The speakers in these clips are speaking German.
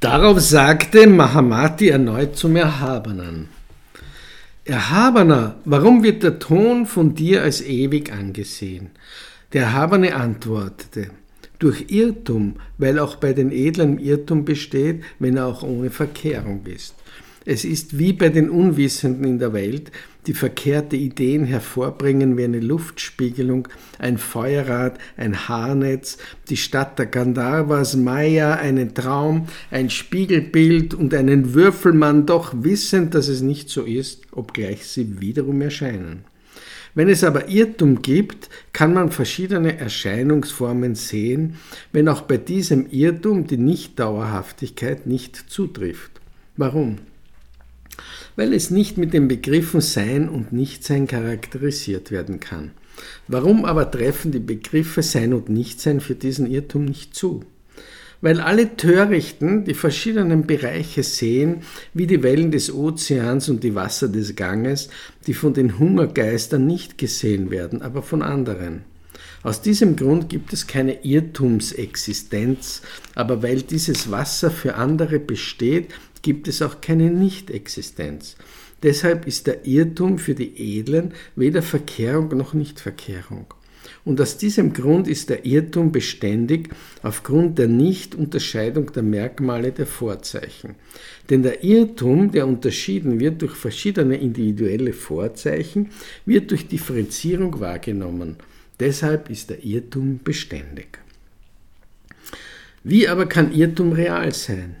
Darauf sagte Mahamati erneut zum Erhabenen. Erhabener, warum wird der Ton von dir als ewig angesehen? Der Erhabene antwortete, durch Irrtum, weil auch bei den Edlen Irrtum besteht, wenn er auch ohne Verkehrung ist. Es ist wie bei den Unwissenden in der Welt, die verkehrte Ideen hervorbringen wie eine Luftspiegelung, ein Feuerrad, ein Haarnetz, die Stadt der Gandharvas, Maya, einen Traum, ein Spiegelbild und einen Würfelmann, doch wissend, dass es nicht so ist, obgleich sie wiederum erscheinen. Wenn es aber Irrtum gibt, kann man verschiedene Erscheinungsformen sehen, wenn auch bei diesem Irrtum die Nichtdauerhaftigkeit nicht zutrifft. Warum? Weil es nicht mit den Begriffen Sein und Nichtsein charakterisiert werden kann. Warum aber treffen die Begriffe Sein und Nichtsein für diesen Irrtum nicht zu? Weil alle Törichten die verschiedenen Bereiche sehen, wie die Wellen des Ozeans und die Wasser des Ganges, die von den Hungergeistern nicht gesehen werden, aber von anderen. Aus diesem Grund gibt es keine Irrtumsexistenz, aber weil dieses Wasser für andere besteht, gibt es auch keine Nichtexistenz. Deshalb ist der Irrtum für die Edlen weder Verkehrung noch Nichtverkehrung. Und aus diesem Grund ist der Irrtum beständig aufgrund der Nichtunterscheidung der Merkmale der Vorzeichen. Denn der Irrtum, der unterschieden wird durch verschiedene individuelle Vorzeichen, wird durch Differenzierung wahrgenommen. Deshalb ist der Irrtum beständig. Wie aber kann Irrtum real sein?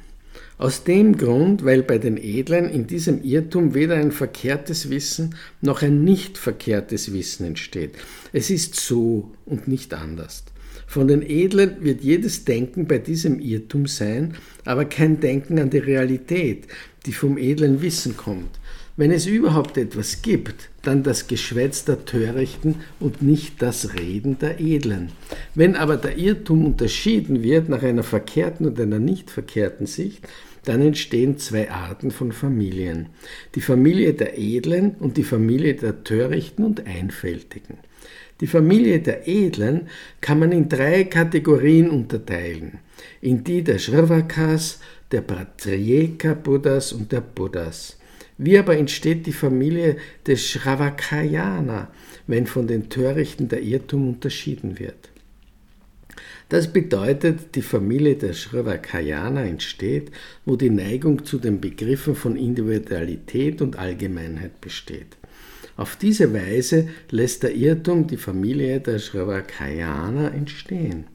Aus dem Grund, weil bei den Edlen in diesem Irrtum weder ein verkehrtes Wissen noch ein nicht verkehrtes Wissen entsteht. Es ist so und nicht anders. Von den Edlen wird jedes Denken bei diesem Irrtum sein, aber kein Denken an die Realität, die vom edlen Wissen kommt. Wenn es überhaupt etwas gibt, dann das Geschwätz der Törichten und nicht das Reden der Edlen. Wenn aber der Irrtum unterschieden wird nach einer verkehrten und einer nicht verkehrten Sicht, dann entstehen zwei Arten von Familien. Die Familie der Edlen und die Familie der Törichten und Einfältigen. Die Familie der Edlen kann man in drei Kategorien unterteilen. In die der Shravakas, der Patrieka Buddhas und der Buddhas. Wie aber entsteht die Familie des Shravakayana, wenn von den Törichten der Irrtum unterschieden wird? Das bedeutet, die Familie der Shrivakayana entsteht, wo die Neigung zu den Begriffen von Individualität und Allgemeinheit besteht. Auf diese Weise lässt der Irrtum die Familie der Shrivakayana entstehen.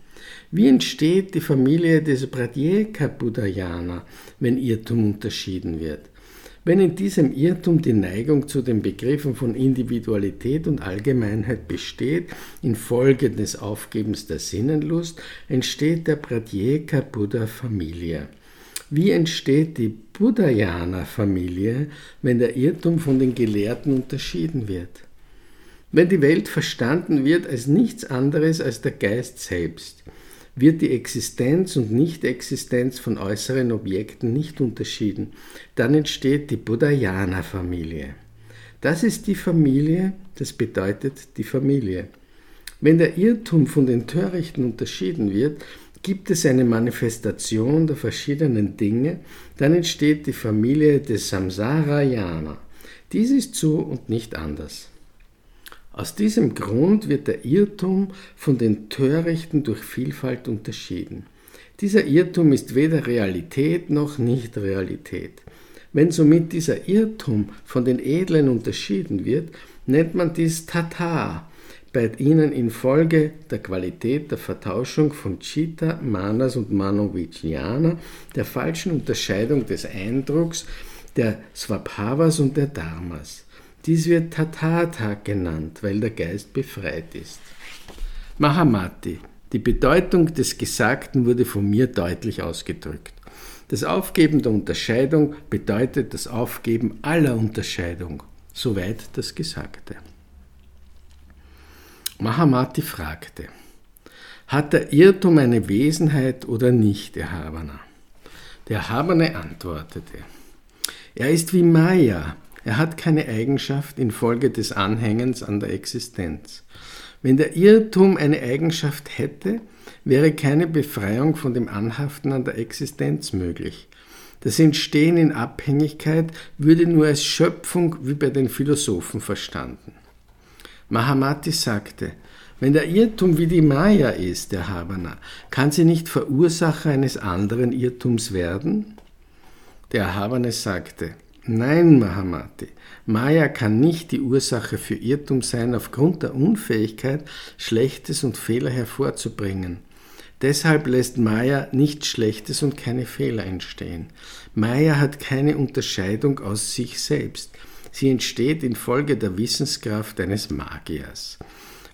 Wie entsteht die Familie des Pradyeka Buddhayana, wenn Irrtum unterschieden wird? Wenn in diesem Irrtum die Neigung zu den Begriffen von Individualität und Allgemeinheit besteht, infolge des Aufgebens der Sinnenlust, entsteht der Pratyeka Buddha Familie. Wie entsteht die Buddhayana Familie, wenn der Irrtum von den Gelehrten unterschieden wird? Wenn die Welt verstanden wird als nichts anderes als der Geist selbst, wird die Existenz und Nichtexistenz von äußeren Objekten nicht unterschieden. Dann entsteht die Buddhayana-Familie. Das ist die Familie, das bedeutet die Familie. Wenn der Irrtum von den Törichten unterschieden wird, gibt es eine Manifestation der verschiedenen Dinge, dann entsteht die Familie des Samsarayana. Dies ist so und nicht anders. Aus diesem Grund wird der Irrtum von den Törichten durch Vielfalt unterschieden. Dieser Irrtum ist weder Realität noch Nicht-Realität. Wenn somit dieser Irrtum von den Edlen unterschieden wird, nennt man dies Tata, bei ihnen infolge der Qualität der Vertauschung von Chitta, Manas und Manovijnana, der falschen Unterscheidung des Eindrucks, der Swabhavas und der Dharmas. Dies wird Tathata genannt, weil der Geist befreit ist. Mahamati. Die Bedeutung des Gesagten wurde von mir deutlich ausgedrückt. Das Aufgeben der Unterscheidung bedeutet das Aufgeben aller Unterscheidung, soweit das Gesagte. Mahamati fragte, hat der Irrtum eine Wesenheit oder nicht, Erhabener? Der Erhabene antwortete, er ist wie Maya, er hat keine Eigenschaft infolge des Anhängens an der Existenz. Wenn der Irrtum eine Eigenschaft hätte, wäre keine Befreiung von dem Anhaften an der Existenz möglich. Das Entstehen in Abhängigkeit würde nur als Schöpfung wie bei den Philosophen verstanden. Mahamati sagte, wenn der Irrtum wie die Maya ist, der Haberner, kann sie nicht Verursacher eines anderen Irrtums werden? Der Erhabene sagte, Nein, Mahamati, Maya kann nicht die Ursache für Irrtum sein aufgrund der Unfähigkeit, Schlechtes und Fehler hervorzubringen. Deshalb lässt Maya nichts Schlechtes und keine Fehler entstehen. Maya hat keine Unterscheidung aus sich selbst. Sie entsteht infolge der Wissenskraft eines Magiers.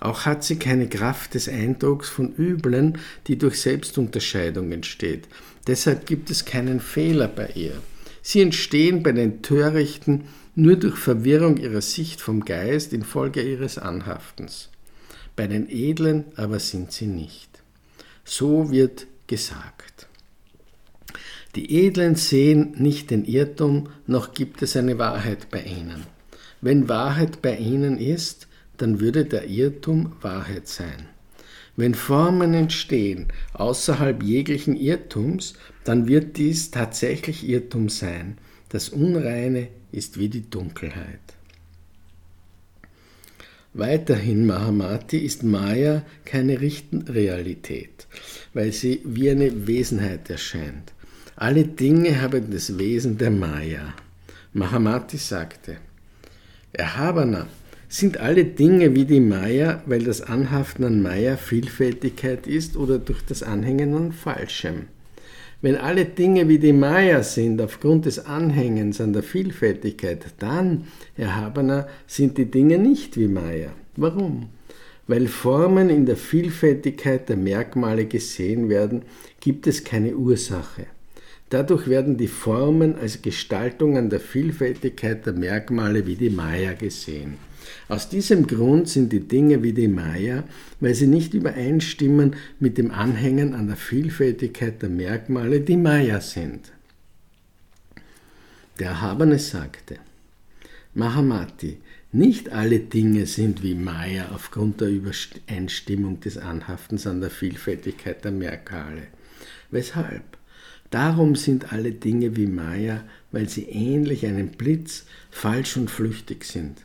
Auch hat sie keine Kraft des Eindrucks von Üblen, die durch Selbstunterscheidung entsteht. Deshalb gibt es keinen Fehler bei ihr. Sie entstehen bei den Törichten nur durch Verwirrung ihrer Sicht vom Geist infolge ihres Anhaftens. Bei den Edlen aber sind sie nicht. So wird gesagt. Die Edlen sehen nicht den Irrtum, noch gibt es eine Wahrheit bei ihnen. Wenn Wahrheit bei ihnen ist, dann würde der Irrtum Wahrheit sein. Wenn Formen entstehen außerhalb jeglichen Irrtums, dann wird dies tatsächlich Irrtum sein. Das Unreine ist wie die Dunkelheit. Weiterhin Mahamati ist Maya keine Realität, weil sie wie eine Wesenheit erscheint. Alle Dinge haben das Wesen der Maya. Mahamati sagte, Erhabener, sind alle Dinge wie die Maya, weil das Anhaften an Maya Vielfältigkeit ist oder durch das Anhängen an Falschem? Wenn alle Dinge wie die Maya sind aufgrund des Anhängens an der Vielfältigkeit, dann, Erhabener, sind die Dinge nicht wie Maya. Warum? Weil Formen in der Vielfältigkeit der Merkmale gesehen werden, gibt es keine Ursache. Dadurch werden die Formen als Gestaltungen der Vielfältigkeit der Merkmale wie die Maya gesehen. Aus diesem Grund sind die Dinge wie die Maya, weil sie nicht übereinstimmen mit dem Anhängen an der Vielfältigkeit der Merkmale, die Maya sind. Der Erhabene sagte, Mahamati, nicht alle Dinge sind wie Maya aufgrund der Übereinstimmung des Anhaftens an der Vielfältigkeit der Merkmale. Weshalb? Darum sind alle Dinge wie Maya, weil sie ähnlich einem Blitz falsch und flüchtig sind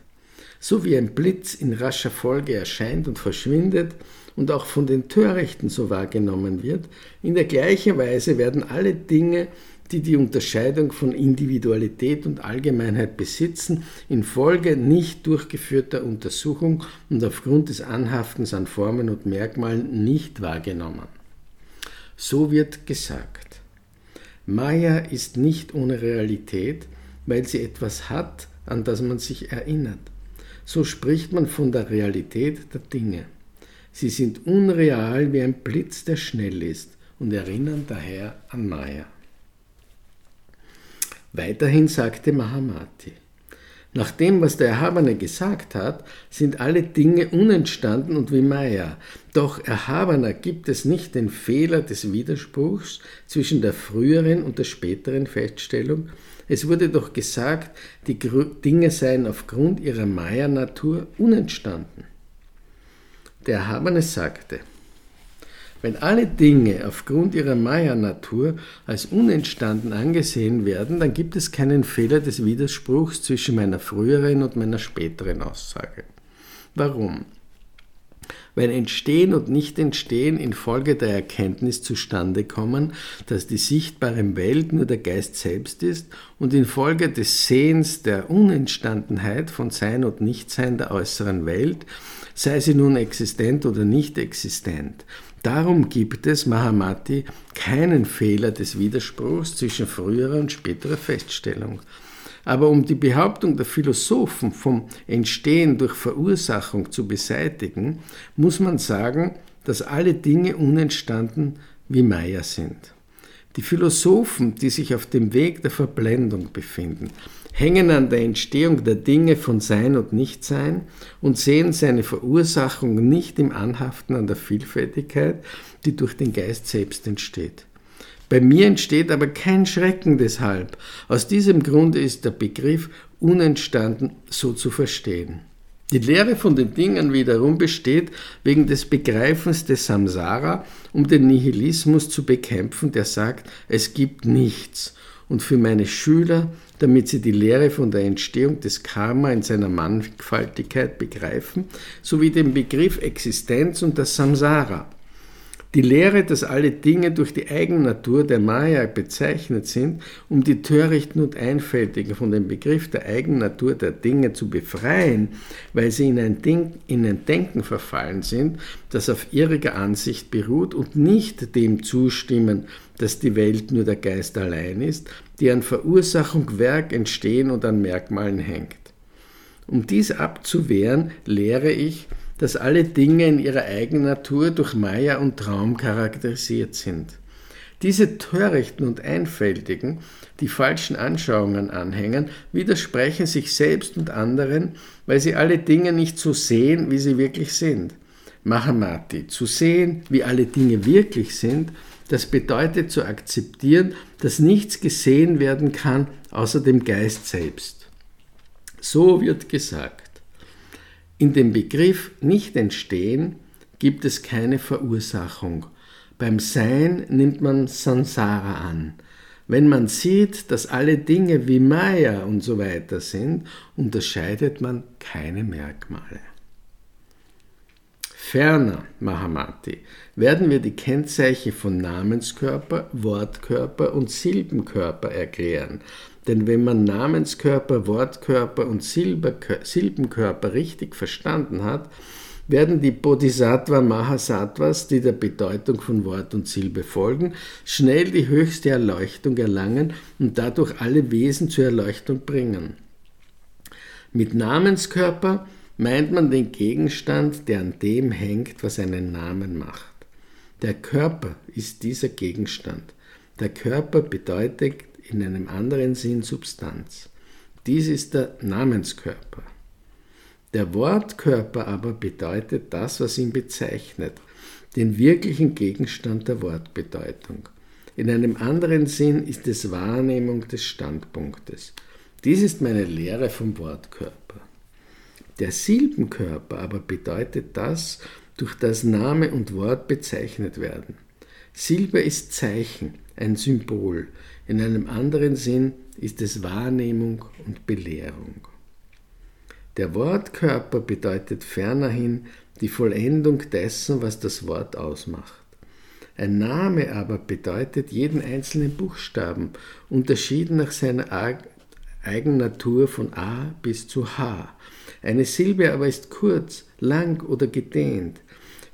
so wie ein Blitz in rascher Folge erscheint und verschwindet und auch von den Törichten so wahrgenommen wird, in der gleichen Weise werden alle Dinge, die die Unterscheidung von Individualität und Allgemeinheit besitzen, infolge nicht durchgeführter Untersuchung und aufgrund des Anhaftens an Formen und Merkmalen nicht wahrgenommen. So wird gesagt. Maya ist nicht ohne Realität, weil sie etwas hat, an das man sich erinnert so spricht man von der Realität der Dinge. Sie sind unreal wie ein Blitz, der schnell ist und erinnern daher an Maya. Weiterhin sagte Mahamati, nach dem, was der Erhabene gesagt hat, sind alle Dinge unentstanden und wie Maya. Doch Erhabener gibt es nicht den Fehler des Widerspruchs zwischen der früheren und der späteren Feststellung, es wurde doch gesagt, die Dinge seien aufgrund ihrer Maya-Natur unentstanden. Der Erhabene sagte, wenn alle Dinge aufgrund ihrer Maya-Natur als unentstanden angesehen werden, dann gibt es keinen Fehler des Widerspruchs zwischen meiner früheren und meiner späteren Aussage. Warum? weil Entstehen und Nicht-Entstehen infolge der Erkenntnis zustande kommen, dass die sichtbare Welt nur der Geist selbst ist und infolge des Sehens der Unentstandenheit von Sein und Nichtsein der äußeren Welt, sei sie nun existent oder nicht existent. Darum gibt es, Mahamati, keinen Fehler des Widerspruchs zwischen früherer und späterer Feststellung. Aber um die Behauptung der Philosophen vom Entstehen durch Verursachung zu beseitigen, muss man sagen, dass alle Dinge unentstanden wie Meier sind. Die Philosophen, die sich auf dem Weg der Verblendung befinden, hängen an der Entstehung der Dinge von Sein und Nichtsein und sehen seine Verursachung nicht im Anhaften an der Vielfältigkeit, die durch den Geist selbst entsteht. Bei mir entsteht aber kein Schrecken deshalb. Aus diesem Grunde ist der Begriff unentstanden so zu verstehen. Die Lehre von den Dingen wiederum besteht wegen des Begreifens des Samsara, um den Nihilismus zu bekämpfen, der sagt, es gibt nichts. Und für meine Schüler, damit sie die Lehre von der Entstehung des Karma in seiner Mannigfaltigkeit begreifen, sowie den Begriff Existenz und das Samsara. Die Lehre, dass alle Dinge durch die Eigennatur der Maya bezeichnet sind, um die Törichten und Einfältigen von dem Begriff der Eigennatur der Dinge zu befreien, weil sie in ein, Ding, in ein Denken verfallen sind, das auf irriger Ansicht beruht und nicht dem zustimmen, dass die Welt nur der Geist allein ist, die an Verursachung, Werk, Entstehen und an Merkmalen hängt. Um dies abzuwehren, lehre ich, dass alle Dinge in ihrer eigenen Natur durch Maya und Traum charakterisiert sind. Diese Törichten und Einfältigen, die falschen Anschauungen anhängen, widersprechen sich selbst und anderen, weil sie alle Dinge nicht so sehen, wie sie wirklich sind. Mahamati, zu sehen, wie alle Dinge wirklich sind, das bedeutet zu akzeptieren, dass nichts gesehen werden kann außer dem Geist selbst. So wird gesagt. In dem Begriff nicht entstehen gibt es keine Verursachung. Beim Sein nimmt man Sansara an. Wenn man sieht, dass alle Dinge wie Maya und so weiter sind, unterscheidet man keine Merkmale. Ferner, Mahamati, werden wir die Kennzeichen von Namenskörper, Wortkörper und Silbenkörper erklären, denn wenn man Namenskörper, Wortkörper und Silbenkörper richtig verstanden hat, werden die Bodhisattva Mahasattvas, die der Bedeutung von Wort und Silbe folgen, schnell die höchste Erleuchtung erlangen und dadurch alle Wesen zur Erleuchtung bringen. Mit Namenskörper meint man den Gegenstand, der an dem hängt, was einen Namen macht. Der Körper ist dieser Gegenstand. Der Körper bedeutet in einem anderen Sinn Substanz. Dies ist der Namenskörper. Der Wortkörper aber bedeutet das, was ihn bezeichnet, den wirklichen Gegenstand der Wortbedeutung. In einem anderen Sinn ist es Wahrnehmung des Standpunktes. Dies ist meine Lehre vom Wortkörper. Der Silbenkörper aber bedeutet das, durch das Name und Wort bezeichnet werden. Silber ist Zeichen, ein Symbol, in einem anderen Sinn ist es Wahrnehmung und Belehrung. Der Wortkörper bedeutet fernerhin die Vollendung dessen, was das Wort ausmacht. Ein Name aber bedeutet jeden einzelnen Buchstaben, unterschieden nach seiner Eigennatur von A bis zu H. Eine Silbe aber ist kurz, lang oder gedehnt.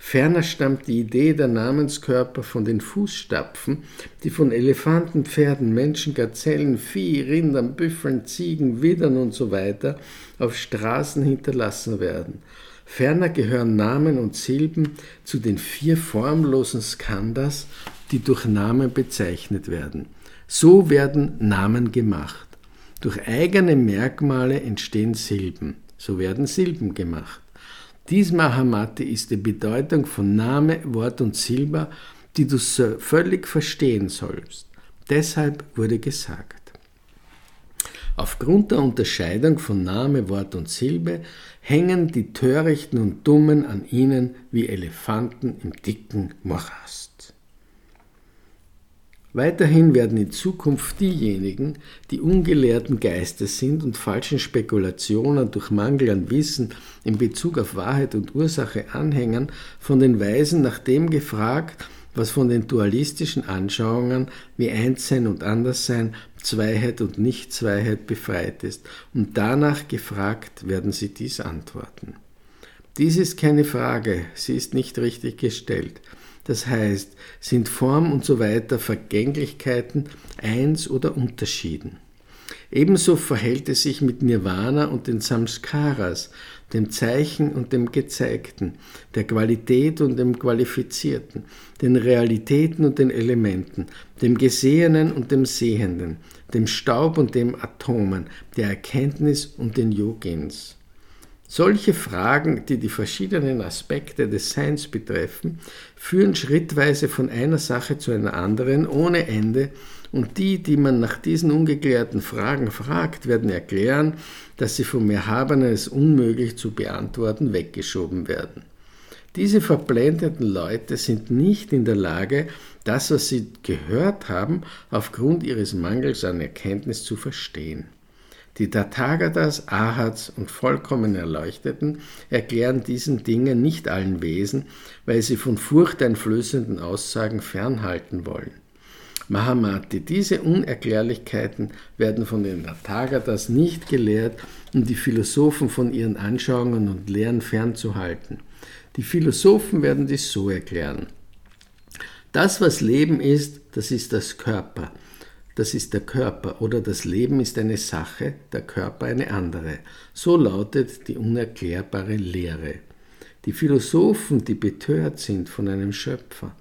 Ferner stammt die Idee der Namenskörper von den Fußstapfen, die von Elefanten, Pferden, Menschen, Gazellen, Vieh, Rindern, Büffeln, Ziegen, Widdern usw. So auf Straßen hinterlassen werden. Ferner gehören Namen und Silben zu den vier formlosen Skandas, die durch Namen bezeichnet werden. So werden Namen gemacht. Durch eigene Merkmale entstehen Silben. So werden Silben gemacht. Dies Mahamati ist die Bedeutung von Name, Wort und Silber, die du völlig verstehen sollst. Deshalb wurde gesagt. Aufgrund der Unterscheidung von Name, Wort und Silbe hängen die Törichten und Dummen an ihnen wie Elefanten im dicken Morast. Weiterhin werden in Zukunft diejenigen, die ungelehrten Geistes sind und falschen Spekulationen durch Mangel an Wissen in Bezug auf Wahrheit und Ursache anhängen, von den Weisen nach dem gefragt, was von den dualistischen Anschauungen wie Einssein und Anderssein, Zweiheit und Nichtzweiheit befreit ist, und danach gefragt werden sie dies antworten. Dies ist keine Frage, sie ist nicht richtig gestellt. Das heißt, sind Form und so weiter Vergänglichkeiten eins oder Unterschieden. Ebenso verhält es sich mit Nirvana und den Samskaras, dem Zeichen und dem Gezeigten, der Qualität und dem Qualifizierten, den Realitäten und den Elementen, dem Gesehenen und dem Sehenden, dem Staub und dem Atomen, der Erkenntnis und den Yogins. Solche Fragen, die die verschiedenen Aspekte des Seins betreffen, führen schrittweise von einer Sache zu einer anderen ohne Ende und die, die man nach diesen ungeklärten Fragen fragt, werden erklären, dass sie vom Erhabenen als unmöglich zu beantworten weggeschoben werden. Diese verblendeten Leute sind nicht in der Lage, das, was sie gehört haben, aufgrund ihres Mangels an Erkenntnis zu verstehen. Die Tathagatas, Ahats und vollkommen Erleuchteten erklären diesen Dingen nicht allen Wesen, weil sie von furchteinflößenden Aussagen fernhalten wollen. Mahamati, diese Unerklärlichkeiten werden von den Tathagatas nicht gelehrt, um die Philosophen von ihren Anschauungen und Lehren fernzuhalten. Die Philosophen werden dies so erklären. Das, was Leben ist, das ist das Körper das ist der Körper oder das Leben ist eine Sache, der Körper eine andere. So lautet die unerklärbare Lehre. Die Philosophen, die betört sind von einem Schöpfer,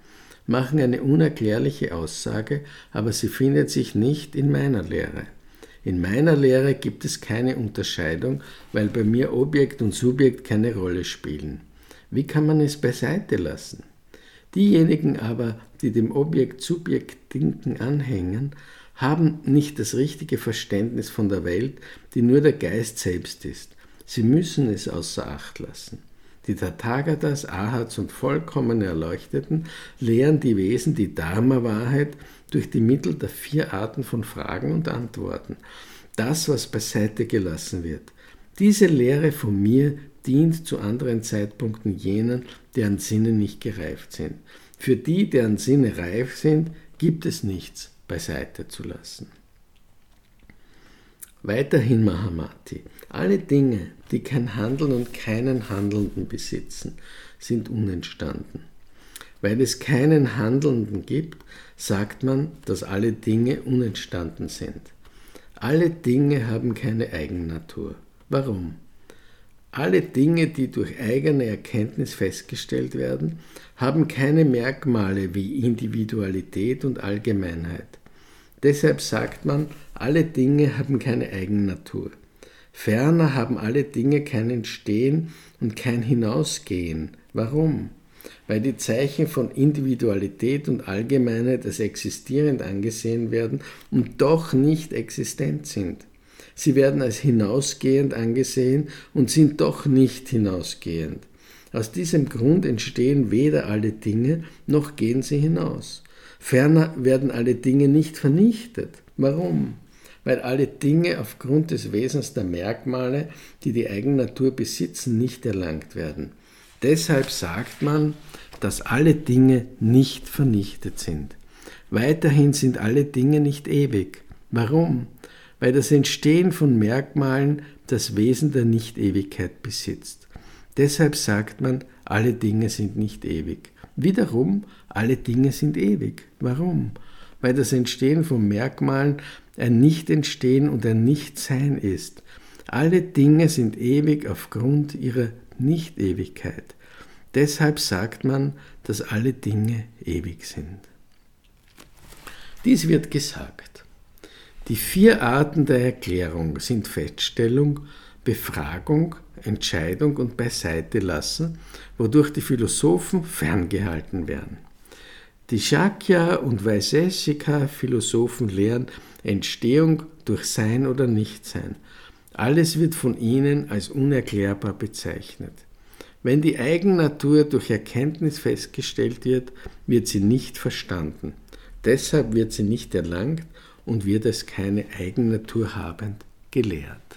machen eine unerklärliche Aussage, aber sie findet sich nicht in meiner Lehre. In meiner Lehre gibt es keine Unterscheidung, weil bei mir Objekt und Subjekt keine Rolle spielen. Wie kann man es beiseite lassen? Diejenigen aber, die dem Objekt-Subjekt-Denken anhängen, haben nicht das richtige Verständnis von der Welt, die nur der Geist selbst ist. Sie müssen es außer Acht lassen. Die Tathagatas, Ahats und vollkommen Erleuchteten lehren die Wesen die Dharma-Wahrheit durch die Mittel der vier Arten von Fragen und Antworten. Das, was beiseite gelassen wird. Diese Lehre von mir dient zu anderen Zeitpunkten jenen, deren Sinne nicht gereift sind. Für die, deren Sinne reif sind, gibt es nichts beiseite zu lassen. Weiterhin Mahamati. Alle Dinge, die kein Handeln und keinen Handelnden besitzen, sind unentstanden. Weil es keinen Handelnden gibt, sagt man, dass alle Dinge unentstanden sind. Alle Dinge haben keine Eigennatur. Warum? Alle Dinge, die durch eigene Erkenntnis festgestellt werden, haben keine Merkmale wie Individualität und Allgemeinheit. Deshalb sagt man, alle Dinge haben keine Eigennatur. Ferner haben alle Dinge kein Entstehen und kein Hinausgehen. Warum? Weil die Zeichen von Individualität und Allgemeinheit als existierend angesehen werden und doch nicht existent sind. Sie werden als hinausgehend angesehen und sind doch nicht hinausgehend. Aus diesem Grund entstehen weder alle Dinge noch gehen sie hinaus. Ferner werden alle Dinge nicht vernichtet. Warum? Weil alle Dinge aufgrund des Wesens der Merkmale, die die Eigennatur besitzen, nicht erlangt werden. Deshalb sagt man, dass alle Dinge nicht vernichtet sind. Weiterhin sind alle Dinge nicht ewig. Warum? Weil das Entstehen von Merkmalen das Wesen der Nicht-Ewigkeit besitzt. Deshalb sagt man, alle Dinge sind nicht ewig. Wiederum, alle Dinge sind ewig. Warum? Weil das Entstehen von Merkmalen ein Nicht-Entstehen und ein Nicht-Sein ist. Alle Dinge sind ewig aufgrund ihrer Nicht-Ewigkeit. Deshalb sagt man, dass alle Dinge ewig sind. Dies wird gesagt. Die vier Arten der Erklärung sind Feststellung, Befragung, Entscheidung und beiseite lassen, wodurch die Philosophen ferngehalten werden. Die Shakya- und Vaiseshika-Philosophen lehren Entstehung durch Sein oder Nichtsein. Alles wird von ihnen als unerklärbar bezeichnet. Wenn die Eigennatur durch Erkenntnis festgestellt wird, wird sie nicht verstanden. Deshalb wird sie nicht erlangt und wird als keine Eigennatur habend gelehrt.